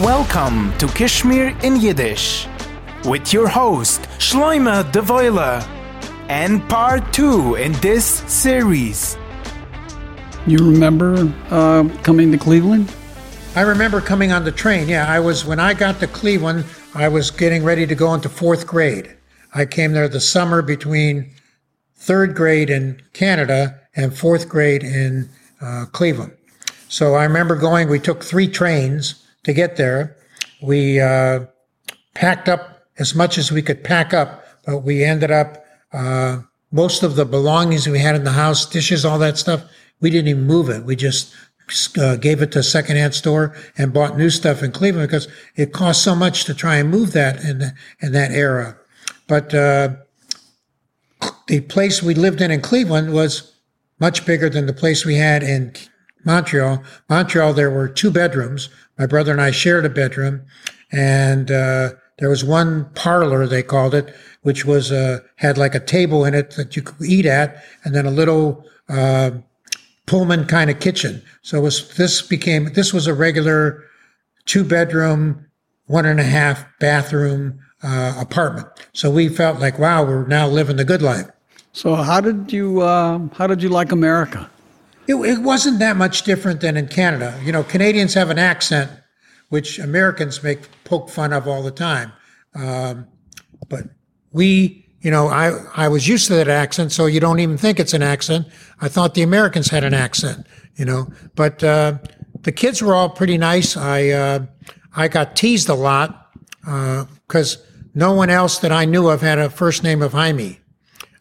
Welcome to Kishmir in Yiddish with your host Schloymeh D'Voyle and part two in this series. You remember uh, coming to Cleveland? I remember coming on the train. Yeah, I was when I got to Cleveland, I was getting ready to go into fourth grade. I came there the summer between third grade in Canada and fourth grade in uh, Cleveland. So I remember going, we took three trains to get there. We uh, packed up as much as we could pack up, but we ended up, uh, most of the belongings we had in the house, dishes, all that stuff, we didn't even move it. We just uh, gave it to a secondhand store and bought new stuff in Cleveland because it cost so much to try and move that in, in that era. But uh, the place we lived in in Cleveland was much bigger than the place we had in Montreal. Montreal, there were two bedrooms. My brother and I shared a bedroom, and uh, there was one parlor they called it, which was uh, had like a table in it that you could eat at, and then a little uh, Pullman kind of kitchen. So was this became this was a regular two bedroom, one and a half bathroom uh, apartment. So we felt like, wow, we're now living the good life. So how did you uh, how did you like America? It, it wasn't that much different than in Canada. You know, Canadians have an accent which Americans make poke fun of all the time. Um, but we, you know, I I was used to that accent, so you don't even think it's an accent. I thought the Americans had an accent, you know. But uh, the kids were all pretty nice. I uh, I got teased a lot because uh, no one else that I knew of had a first name of Hymie.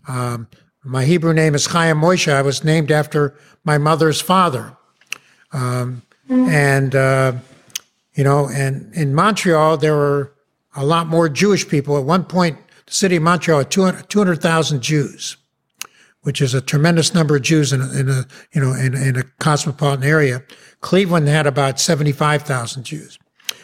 Um, my Hebrew name is Chaim Moshe. I was named after my mother's father. Um, and, uh, you know, and in Montreal, there were a lot more Jewish people. At one point, the city of Montreal had 200,000 Jews, which is a tremendous number of Jews in a, in a you know, in, in a cosmopolitan area. Cleveland had about 75,000 Jews.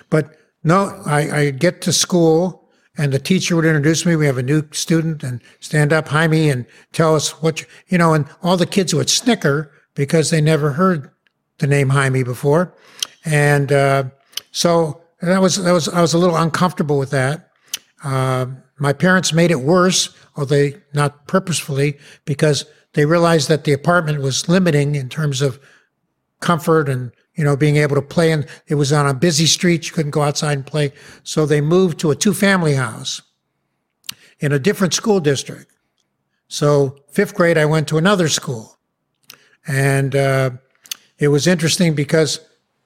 But no, I, I get to school and the teacher would introduce me. We have a new student and stand up, Hymie, and tell us what, you, you know, and all the kids would snicker because they never heard the name Hymie before. And, uh, so that was, that was, I was a little uncomfortable with that. Uh, my parents made it worse, although not purposefully, because they realized that the apartment was limiting in terms of comfort and you know, being able to play. And it was on a busy street. You couldn't go outside and play. So they moved to a two family house in a different school district. So fifth grade, I went to another school. And uh, it was interesting because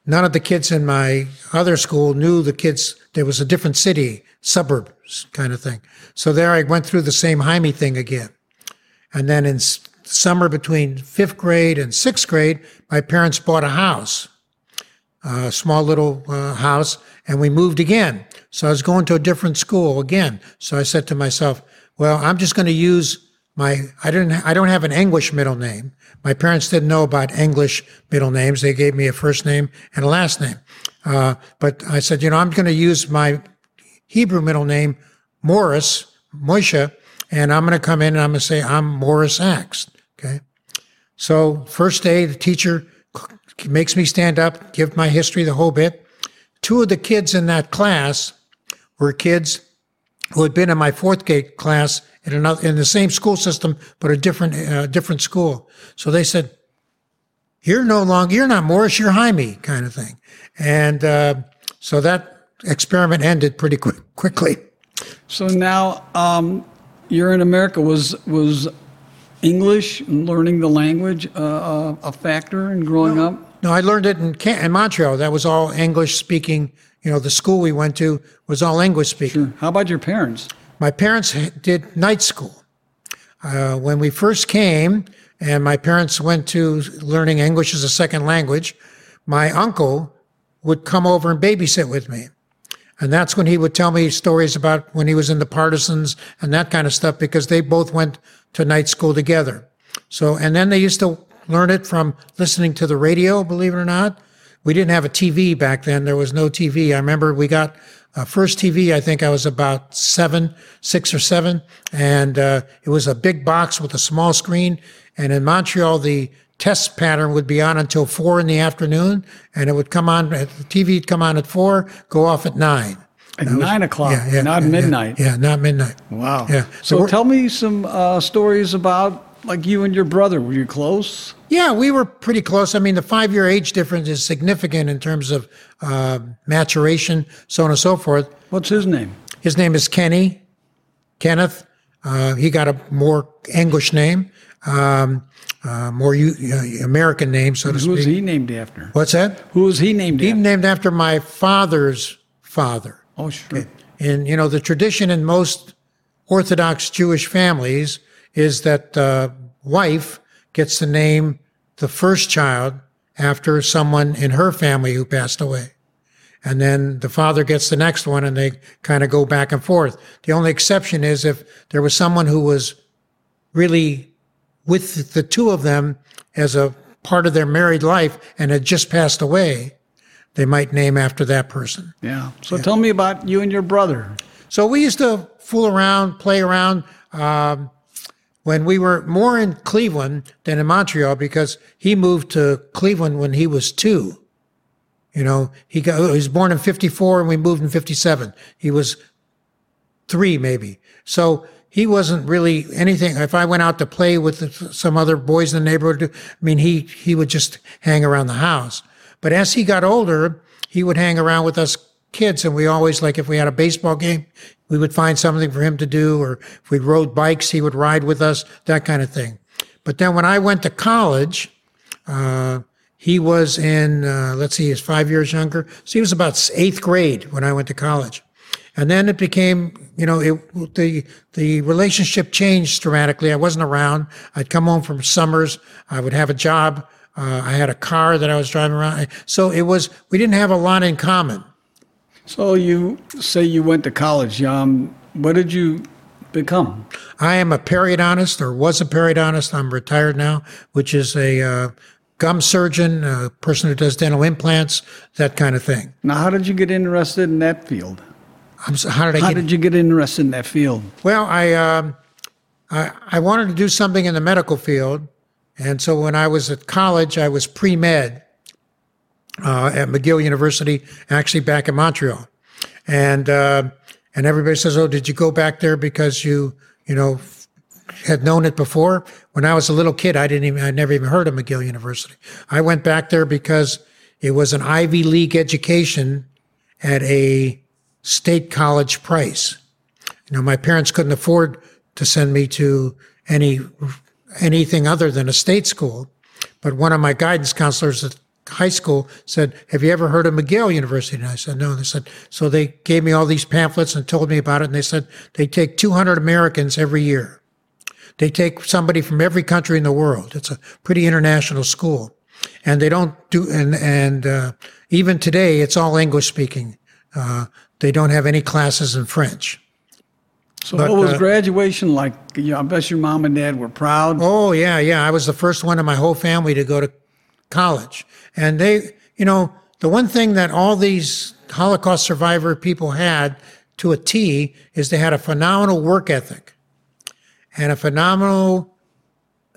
none of the kids in my other school knew the kids. There was a different city, suburbs kind of thing. So there I went through the same Hymie thing again. And then in summer between fifth grade and sixth grade, my parents bought a house a small little uh, house, and we moved again. So I was going to a different school again. So I said to myself, well, I'm just going to use my, I didn't, I don't have an English middle name. My parents didn't know about English middle names. They gave me a first name and a last name. Uh, but I said, you know, I'm going to use my Hebrew middle name, Morris, Moshe, and I'm going to come in and I'm going to say, I'm Morris Akst. Okay. So first day, the teacher makes me stand up, give my history, the whole bit. Two of the kids in that class were kids who had been in my fourth grade class in another in the same school system, but a different uh, different school. So they said, "You're no longer you're not Morris, you're Hymie," kind of thing. And uh, so that experiment ended pretty quick, quickly. So now um, you're in America. Was was English and learning the language uh, a factor in growing no. up? No, I learned it in, in Montreal. That was all English speaking. You know, the school we went to was all English speaking. Sure. How about your parents? My parents did night school. Uh, when we first came, and my parents went to learning English as a second language, my uncle would come over and babysit with me. And that's when he would tell me stories about when he was in the partisans and that kind of stuff because they both went to night school together. So, and then they used to learn it from listening to the radio, believe it or not. We didn't have a TV back then. There was no TV. I remember we got a first TV, I think I was about seven, six or seven. And uh, it was a big box with a small screen. And in Montreal, the test pattern would be on until four in the afternoon, and it would come on. The TV would come on at four, go off at nine. At nine o'clock, Yeah, yeah, not yeah, midnight. Yeah, not midnight. Wow. Yeah. So, we're- tell me some uh, stories about like you and your brother. Were you close? Yeah, we were pretty close. I mean, the five year age difference is significant in terms of uh, maturation, so on and so forth. What's his name? His name is Kenny, Kenneth. Uh, he got a more English name, um, uh, more U- uh, American name, so to speak. Who was he named after? What's that? Who was he named He after? named after my father's father. Oh, sure. And you know, the tradition in most Orthodox Jewish families is that the wife gets to name the first child after someone in her family who passed away. And then the father gets the next one and they kind of go back and forth. The only exception is if there was someone who was really with the two of them as a part of their married life and had just passed away, they might name after that person. Yeah. So tell me about you and your brother. So we used to fool around, play around um, when we were more in Cleveland than in Montreal because he moved to Cleveland when he was two. You know, he got he was born in '54 and we moved in '57. He was three maybe. So he wasn't really anything. If I went out to play with some other boys in the neighborhood, I mean, he he would just hang around the house. But as he got older, he would hang around with us kids, and we always like if we had a baseball game, we would find something for him to do, or if we rode bikes, he would ride with us, that kind of thing. But then when I went to college, uh, he was in, uh, let's see, he's five years younger. So he was about eighth grade when I went to college. And then it became, you know, it, the, the relationship changed dramatically. I wasn't around. I'd come home from summers. I would have a job. Uh, I had a car that I was driving around. So it was, we didn't have a lot in common. So you say you went to college. Um, what did you become? I am a periodontist or was a periodontist. I'm retired now, which is a uh, gum surgeon, a person who does dental implants, that kind of thing. Now, how did you get interested in that field? So, how did I How get did you get interested in that field? Well, I, um, I I wanted to do something in the medical field, and so when I was at college, I was pre med uh, at McGill University, actually back in Montreal, and uh, and everybody says, "Oh, did you go back there because you you know had known it before?" When I was a little kid, I didn't even I never even heard of McGill University. I went back there because it was an Ivy League education at a state college price. You know, my parents couldn't afford to send me to any anything other than a state school. But one of my guidance counselors high school said, "Have you ever heard of McGill University?" And I said, "No." And they said, so they gave me all these pamphlets and told me about it. And they said they take 200 Americans every year. They take somebody from every country in the world. It's a pretty international school, and they don't do and and uh, even today it's all English speaking. Uh, they don't have any classes in French. So, But, what was uh, graduation like? You know, I bet your mom and dad were proud. Oh yeah, yeah. I was the first one in my whole family to go to college, and they, you know, the one thing that all these Holocaust survivor people had to a T is they had a phenomenal work ethic and a phenomenal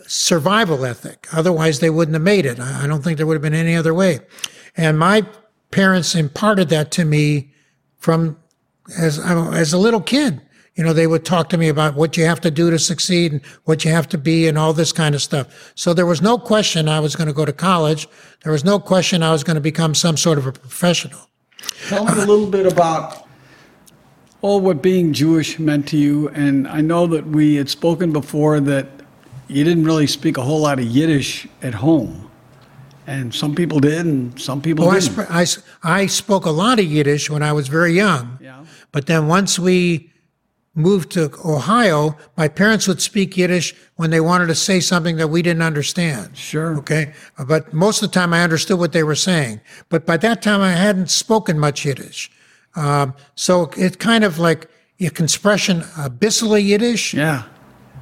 survival ethic. Otherwise, they wouldn't have made it. I don't think there would have been any other way. And my parents imparted that to me from as as a little kid. You know, they would talk to me about what you have to do to succeed and what you have to be and all this kind of stuff. So there was no question I was going to go to college. There was no question I was going to become some sort of a professional. Tell me a little bit about all what being Jewish meant to you. And I know that we had spoken before that you didn't really speak a whole lot of Yiddish at home. And some people did, and some people Well, I, didn't. sp- I, I spoke a lot of Yiddish when I was very young. Yeah. But then once we moved to Ohio, my parents would speak Yiddish when they wanted to say something that we didn't understand. Sure. Okay. But most of the time I understood what they were saying. But by that time I hadn't spoken much Yiddish. Um, so it's kind of like a expression, uh, bissele Yiddish, Yeah.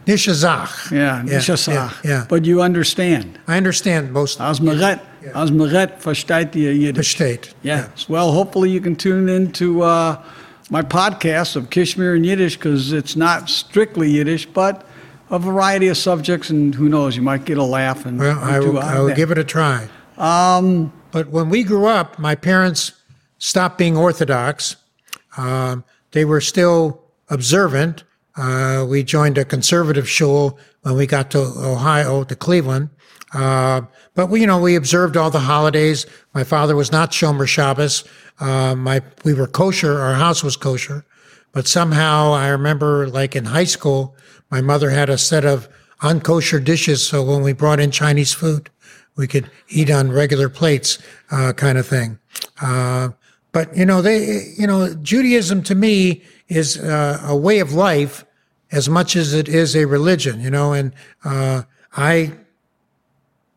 nishazach. Yeah. Nishazach. Yeah, yeah. But you understand. I understand most As Meret, as Meret versteht ihr Yiddish. state. Yes. Well, hopefully you can tune into uh, my podcast of Kishmir and Yiddish because it's not strictly Yiddish, but a variety of subjects, and who knows, you might get a laugh and Well, I will, I will give it a try. Um, but when we grew up, my parents stopped being Orthodox. Um, they were still observant. Uh, we joined a conservative shul when we got to Ohio, to Cleveland. Uh, but we, you know, we observed all the holidays. My father was not Shomer Shabbos. Uh, my, we were kosher. Our house was kosher. But somehow I remember like in high school, my mother had a set of unkosher dishes. So when we brought in Chinese food, we could eat on regular plates, uh, kind of thing. Uh, but you know, they, you know, Judaism to me is uh, a way of life as much as it is a religion, you know, and uh, I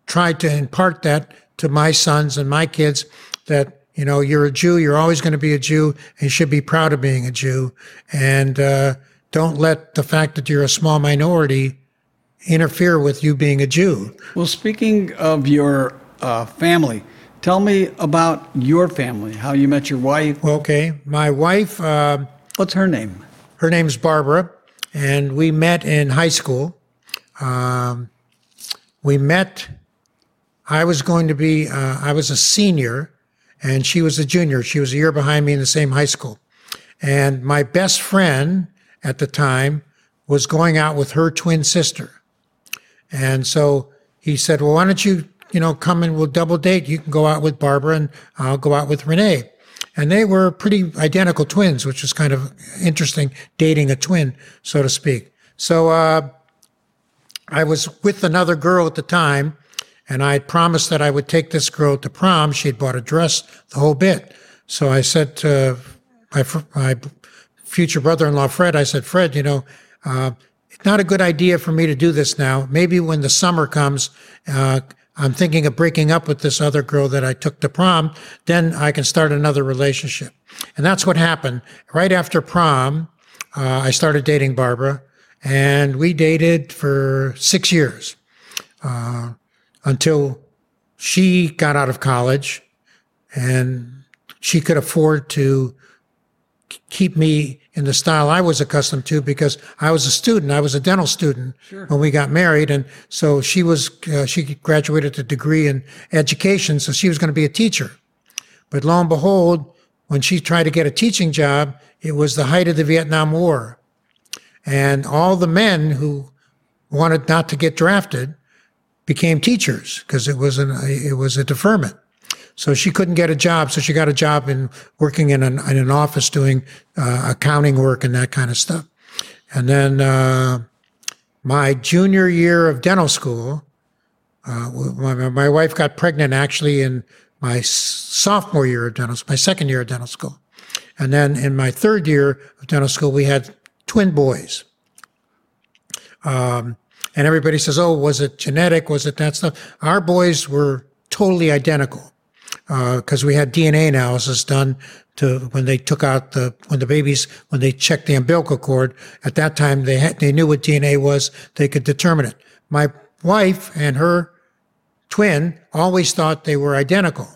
tried to impart that to my sons and my kids that you know, you're a Jew. You're always going to be a Jew, and you should be proud of being a Jew. And uh, don't let the fact that you're a small minority interfere with you being a Jew. Well, speaking of your uh, family, tell me about your family. How you met your wife? Okay, my wife. Uh, What's her name? Her name's Barbara, and we met in high school. Um, we met. I was going to be. Uh, I was a senior and she was a junior. She was a year behind me in the same high school. And my best friend at the time was going out with her twin sister. And so he said, Well, why don't you, you know, come and we'll double date? You can go out with Barbara and I'll go out with Renee. And they were pretty identical twins, which was kind of interesting, dating a twin, so to speak. So uh, I was with another girl at the time and I had promised that I would take this girl to prom. She had bought a dress, the whole bit. So I said to my, my future brother-in-law, Fred, I said, Fred, you know, uh, it's not a good idea for me to do this now. Maybe when the summer comes, uh, I'm thinking of breaking up with this other girl that I took to prom. Then I can start another relationship. And that's what happened. Right after prom, uh, I started dating Barbara and we dated for six years. Uh, until she got out of college and she could afford to keep me in the style I was accustomed to because I was a student. I was a dental student sure. when we got married. And so she was, uh, she graduated a degree in education. So she was going to be a teacher. But lo and behold, when she tried to get a teaching job, it was the height of the Vietnam War. And all the men who wanted not to get drafted became teachers because it was an it was a deferment. So she couldn't get a job, so she got a job in working in an in an office doing uh, accounting work and that kind of stuff. And then uh, my junior year of dental school, uh, my, my wife got pregnant actually in my sophomore year of dental, my second year of dental school, and then in my third year of dental school we had twin boys. Um, and everybody says, "Oh, was it genetic? Was it that stuff?" Our boys were totally identical because uh, we had DNA analysis done to when they took out the when the babies when they checked the umbilical cord. At that time, they had, they knew what DNA was. They could determine it. My wife and her twin always thought they were identical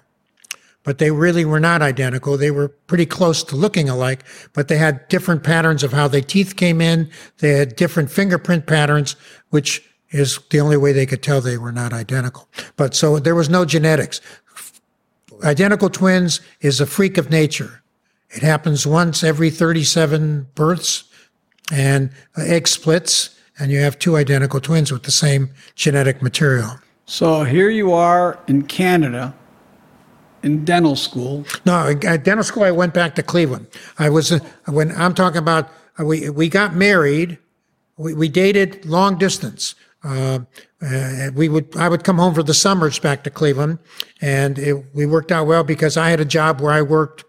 but they really were not identical. They were pretty close to looking alike, but they had different patterns of how their teeth came in. They had different fingerprint patterns, which is the only way they could tell they were not identical. But so there was no genetics. Identical twins is a freak of nature. It happens once every 37 births and egg splits and you have two identical twins with the same genetic material. So here you are in Canada in dental school? No, at dental school, I went back to Cleveland. I was uh, when I'm talking about uh, we we got married, we, we dated long distance. Uh, uh, we would I would come home for the summers back to Cleveland, and it, we worked out well because I had a job where I worked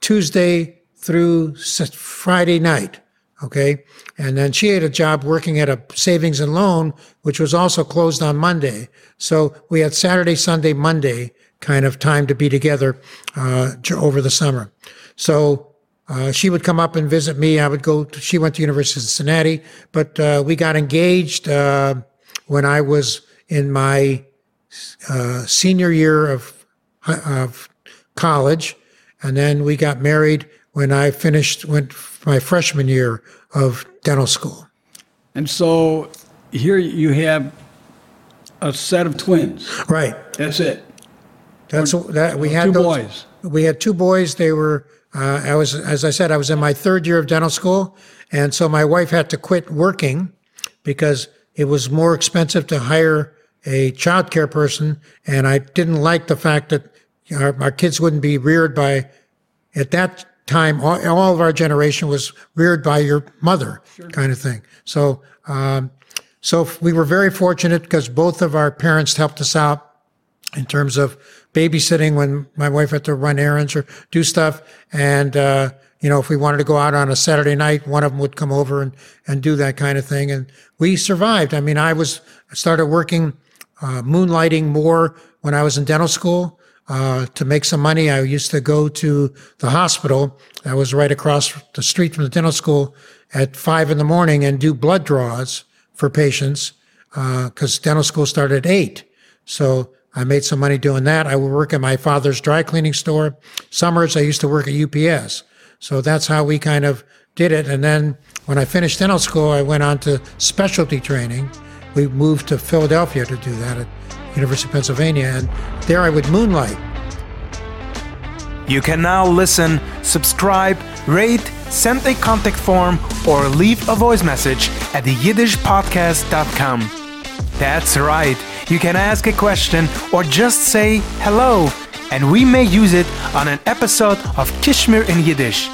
Tuesday through Friday night. Okay, and then she had a job working at a savings and loan, which was also closed on Monday. So we had Saturday, Sunday, Monday kind of time to be together uh, over the summer. So uh, she would come up and visit me. I would go. To, she went to University of Cincinnati, but uh, we got engaged uh, when I was in my uh, senior year of of college, and then we got married when I finished went my freshman year of dental school. And so here you have a set of twins. Right. That's it. That's that we had Two those- boys. We had two boys. They were. Uh, I was, as I said, I was in my third year of dental school, and so my wife had to quit working because it was more expensive to hire a child care person, and I didn't like the fact that our, our kids wouldn't be reared by. At that time, all, all of our generation was reared by your mother, kind of thing. So, um, so we were very fortunate because both of our parents helped us out in terms of babysitting when my wife had to run errands or do stuff. And, uh, you know, if we wanted to go out on a Saturday night, one of them would come over and, and do that kind of thing. And we survived. I mean, I was, I started working, uh, moonlighting more when I was in dental school. Uh, to make some money, I used to go to the hospital that was right across the street from the dental school at five in the morning and do blood draws for patients because dental school started at eight. So I made some money doing that. I would work at my father's dry cleaning store. Summers, I used to work at UPS. So that's how we kind of did it. And then when I finished dental school, I went on to specialty training. We moved to Philadelphia to do that at University of Pennsylvania. And there I would moonlight. You can now listen, subscribe, rate, send a contact form, or leave a voice message at the theyiddishpodcast.com. That's right, you can ask a question or just say hello, and we may use it on an episode of Kishmir in Yiddish.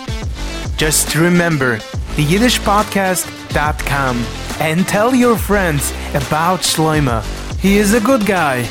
Just remember theyiddishpodcast.com and tell your friends about Schloymeh. He is a good guy.